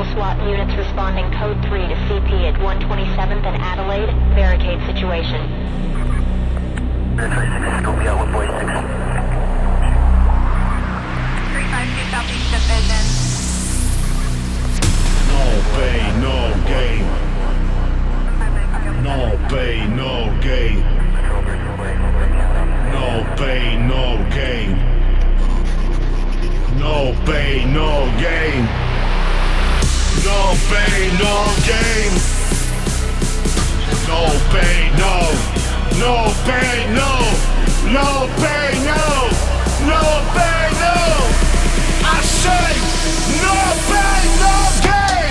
local SWAT units responding code 3 to CP at 127th and Adelaide. Barricade situation. Military 6, scope me out 146. 356 Southeast Division. No pain, no gain. No pain, no gain. No pain, no gain. No pain, no gain. No pain, no gain. No pain, no. No pain, no. No pain, no. No pain, no. I say no pain, no gain.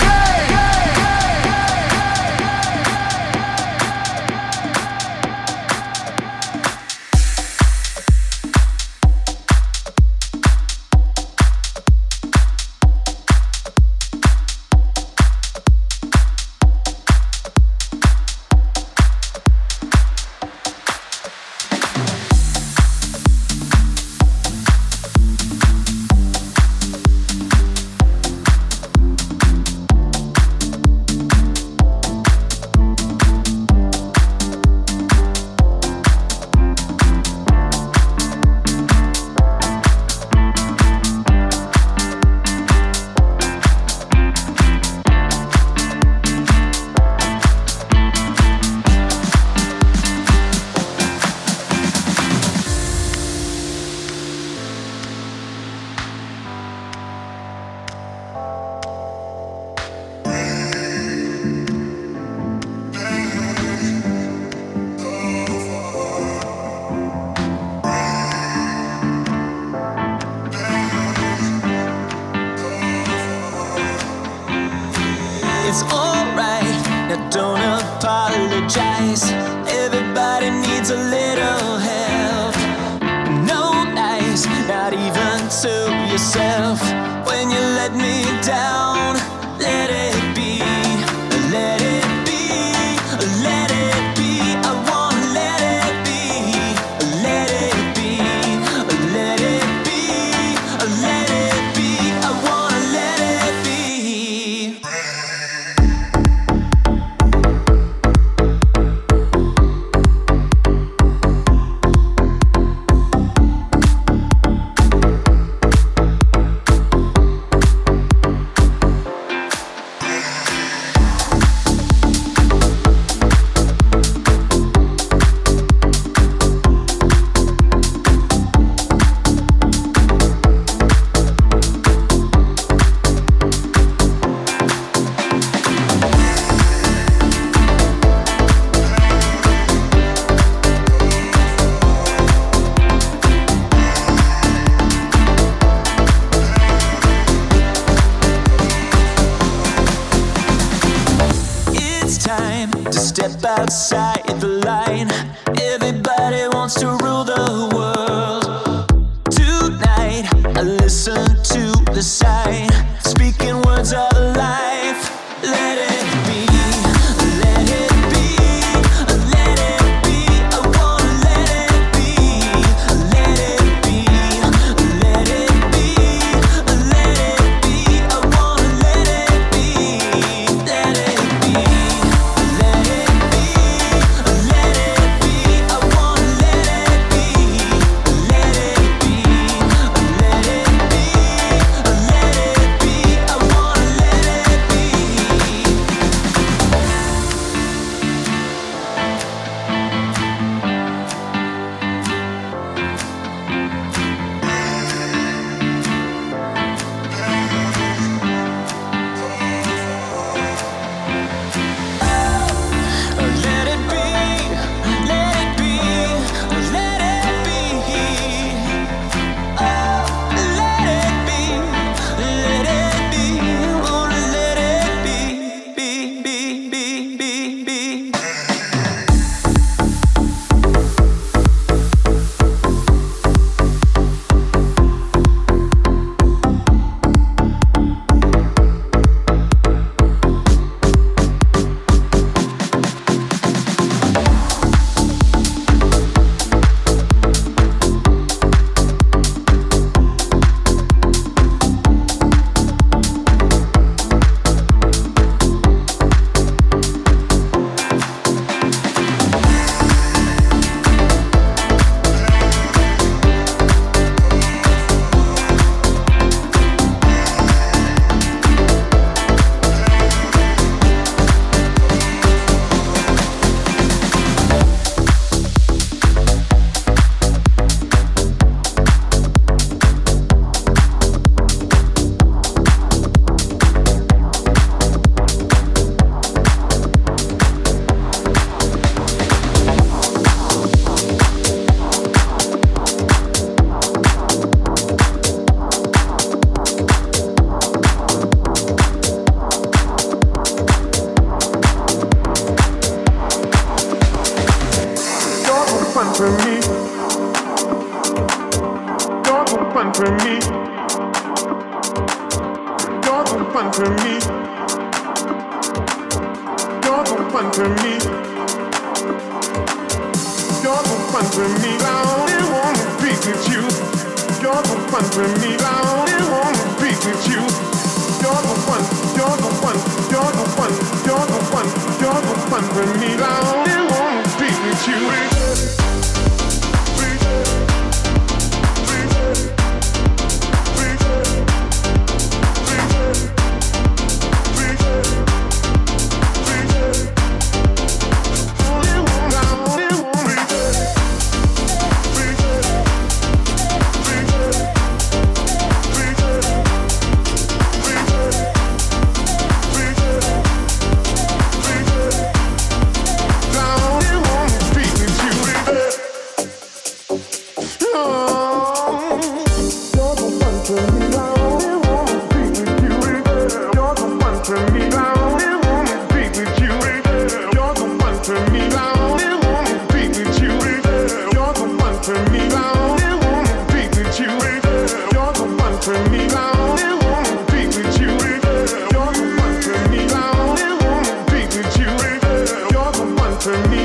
For me.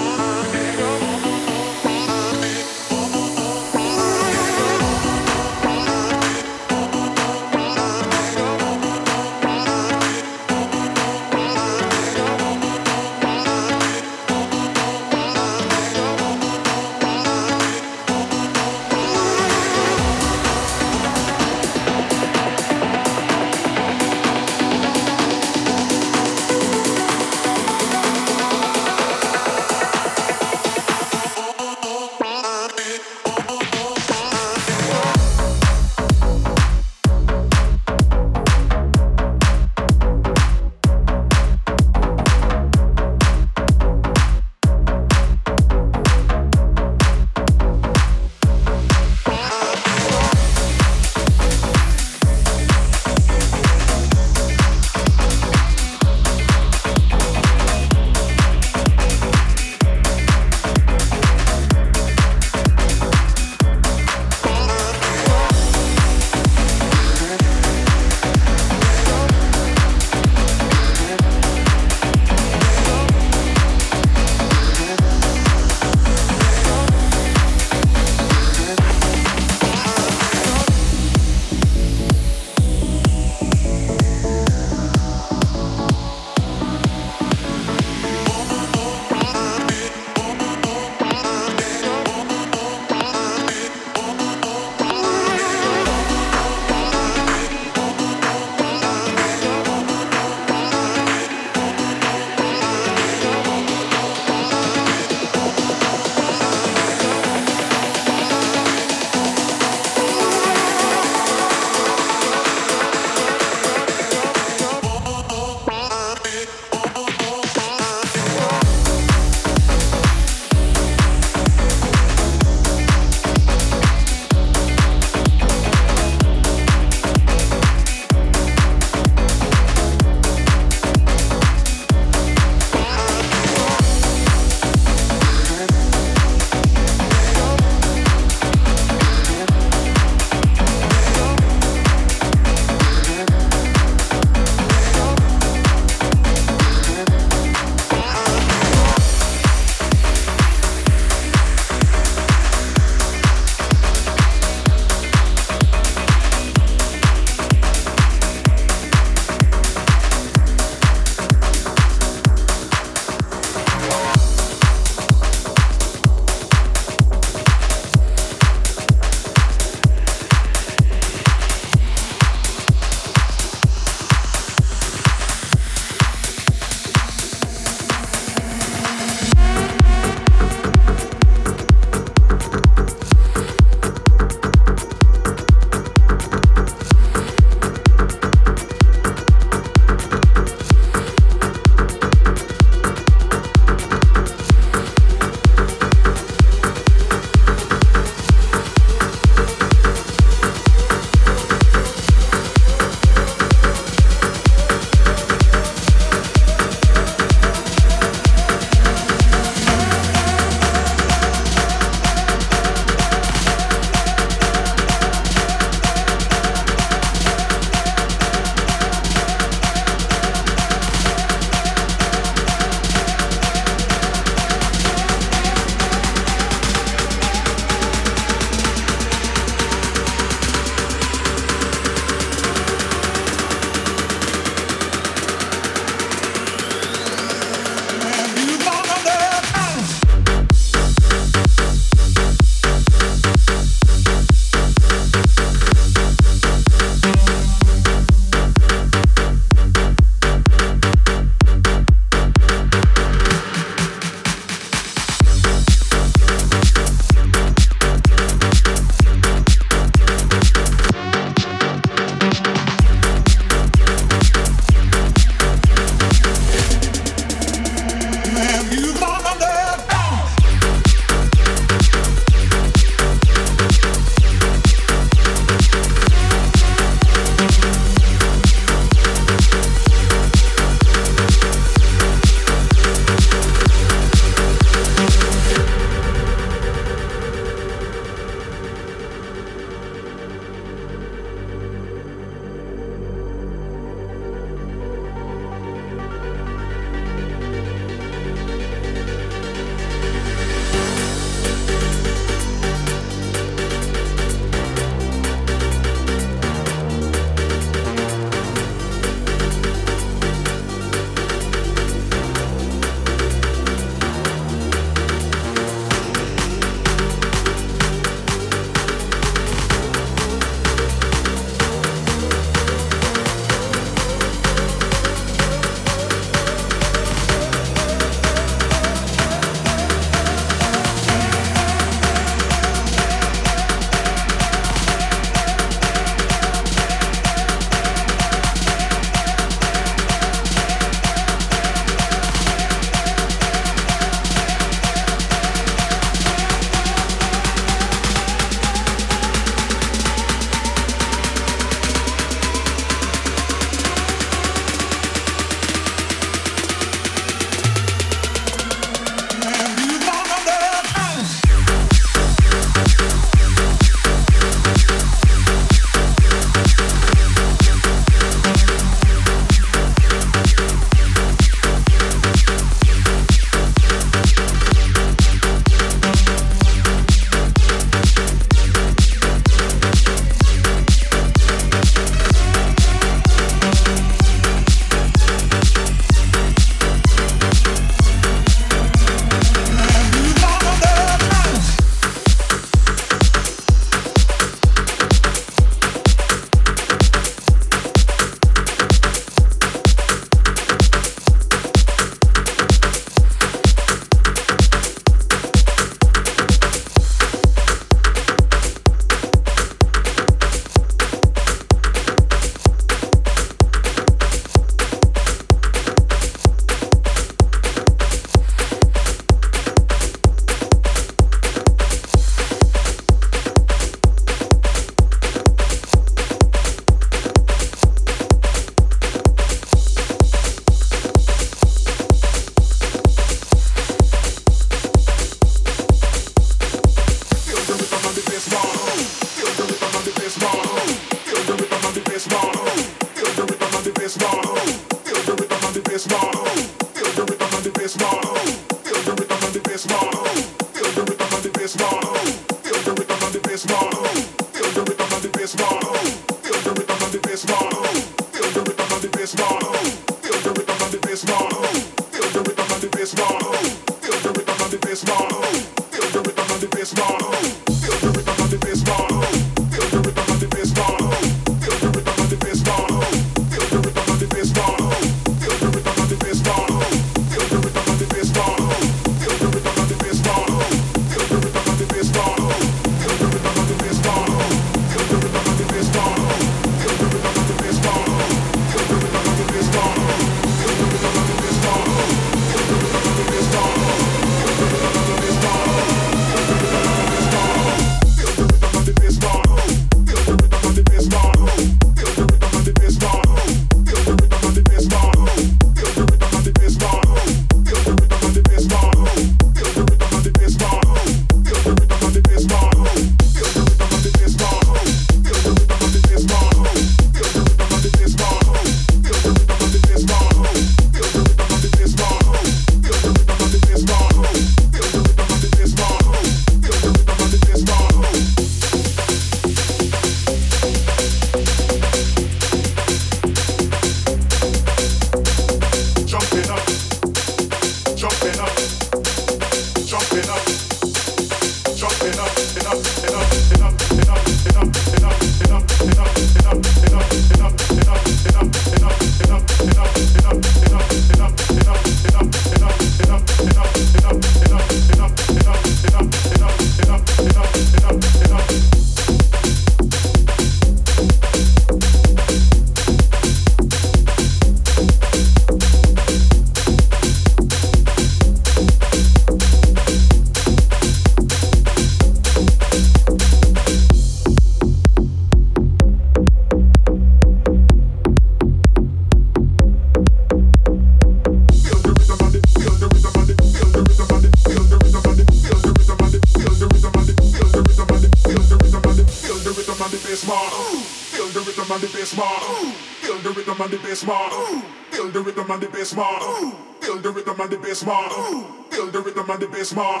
bass mark.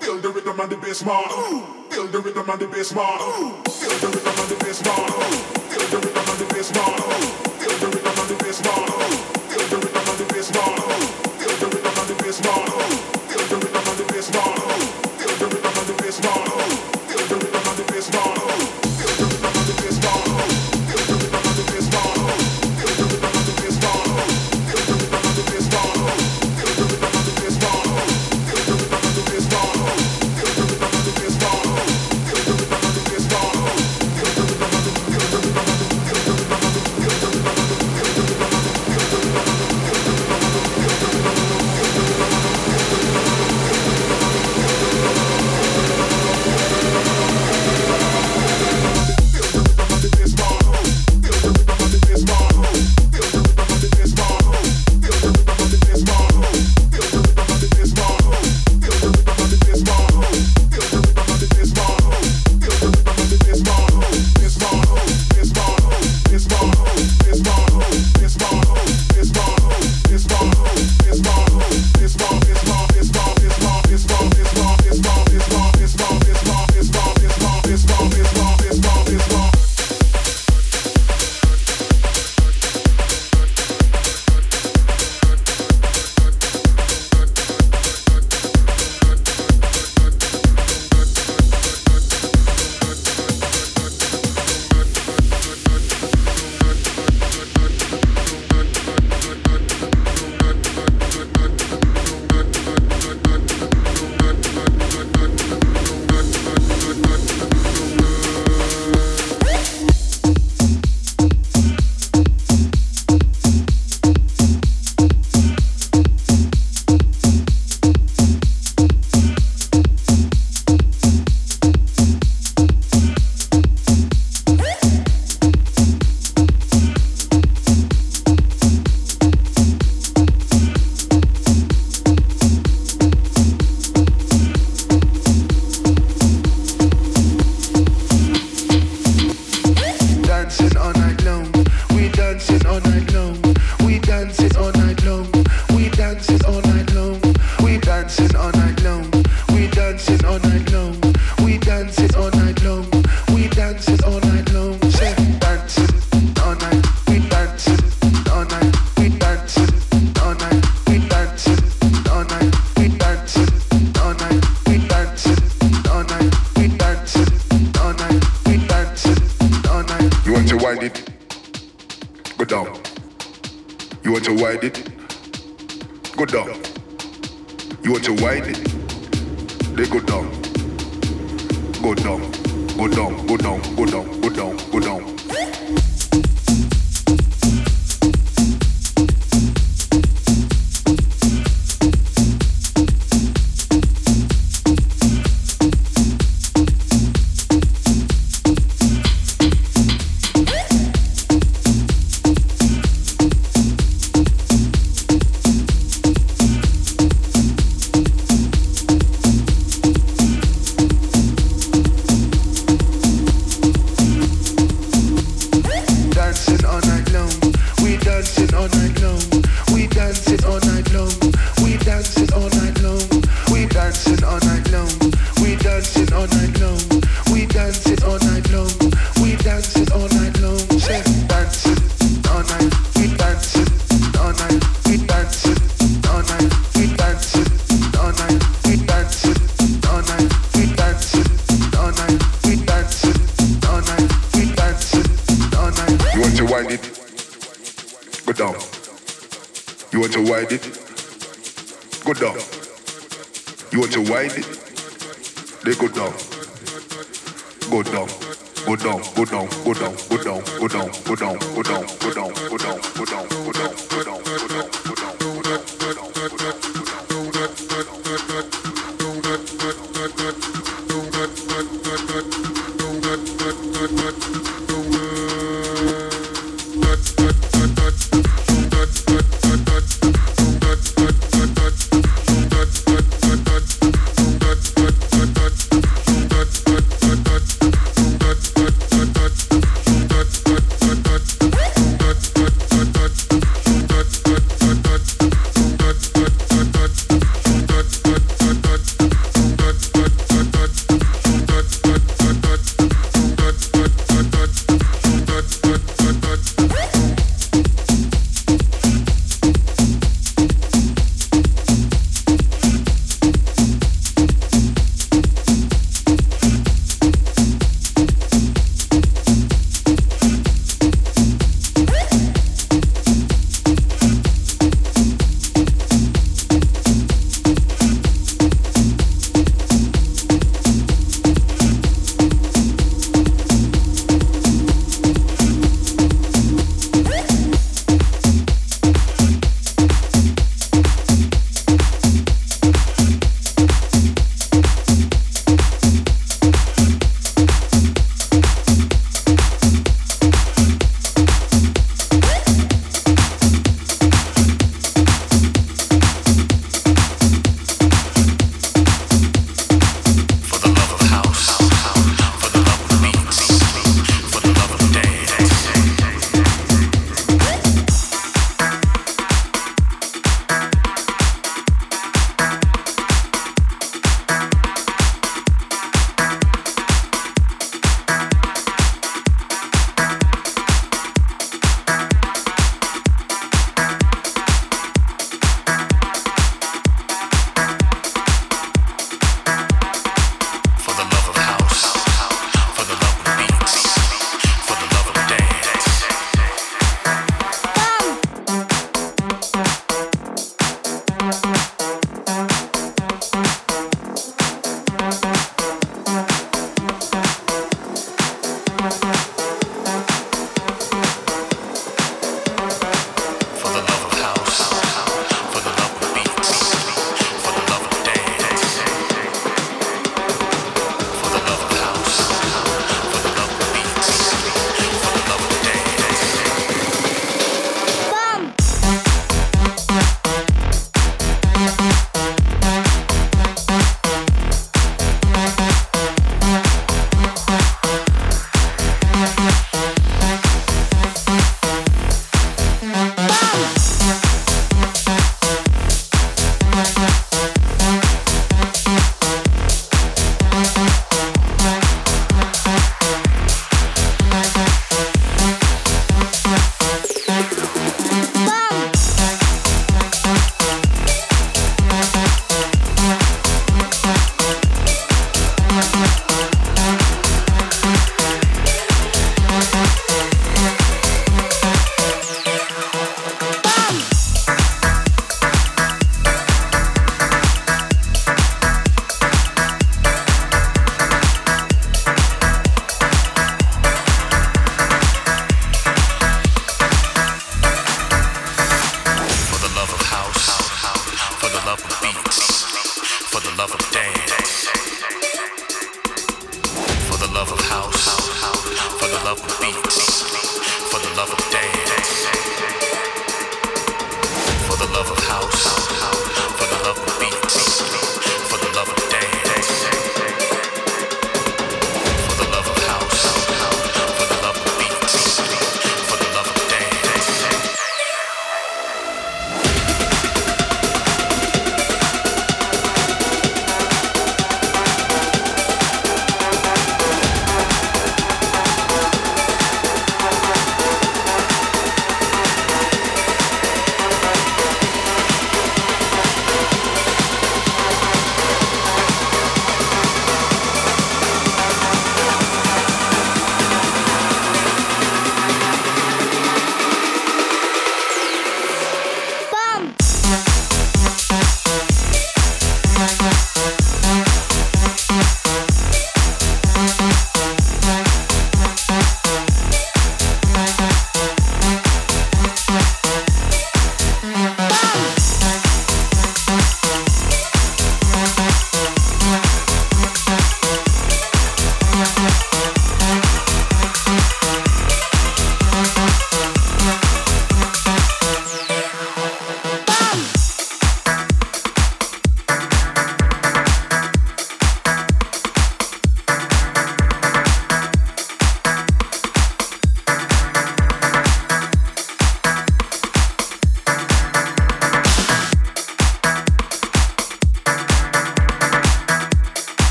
Feel the rhythm and the bass mark. Feel the rhythm and the bass mark. Feel the rhythm and the bass mark. Feel the rhythm and the bass mark.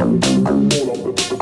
Hold on,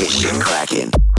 the club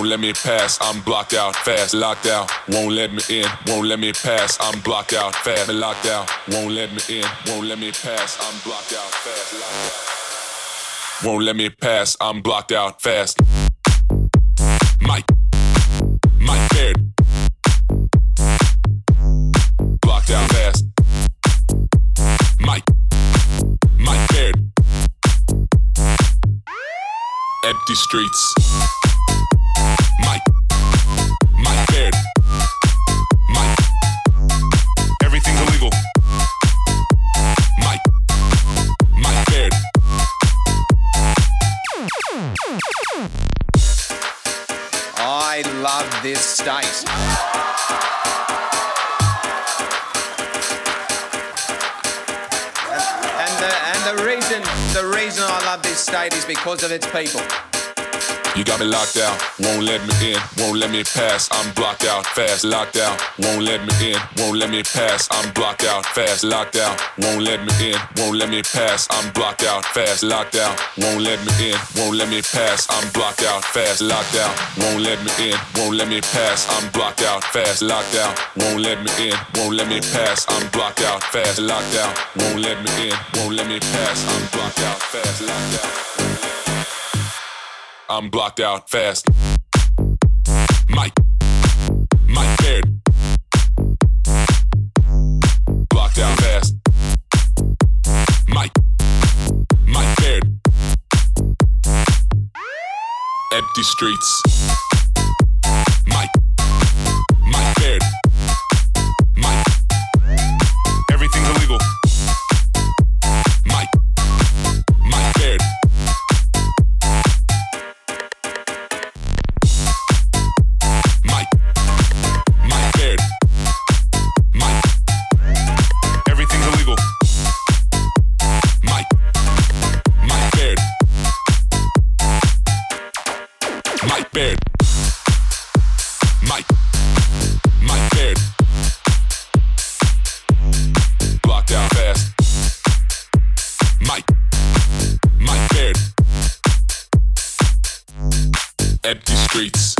won't let me pass. I'm blocked out, fast, locked out, won't let me in, won't let me pass. I'm blocked out, fast, locked out, won't let me in, won't let me pass. I'm blocked out, fast, locked out. Won't let me pass, I'm blocked out, fast. Mike, Mike Beard. Blocked out, fast. Mike, Mike Beard. Empty streets. Because of its people. You got me locked out, won't let me in, won't let me pass. I'm blocked out, fast, locked out, won't let me in, won't let me pass. I'm blocked out, fast, locked out, won't let me in, won't let me pass. I'm blocked out, fast, locked out, won't let me in, won't let me pass. I'm blocked out, fast, locked out, won't let me in, won't let me pass. I'm blocked out, fast, locked out, won't let me in, won't let me pass. I'm blocked out, fast, locked out, won't let me in, won't let me pass. I'm blocked out, fast, locked out. I'm blocked out fast. Mike, Mike Beard. Blocked out fast. Mike, Mike Beard. Empty streets. my my empty streets.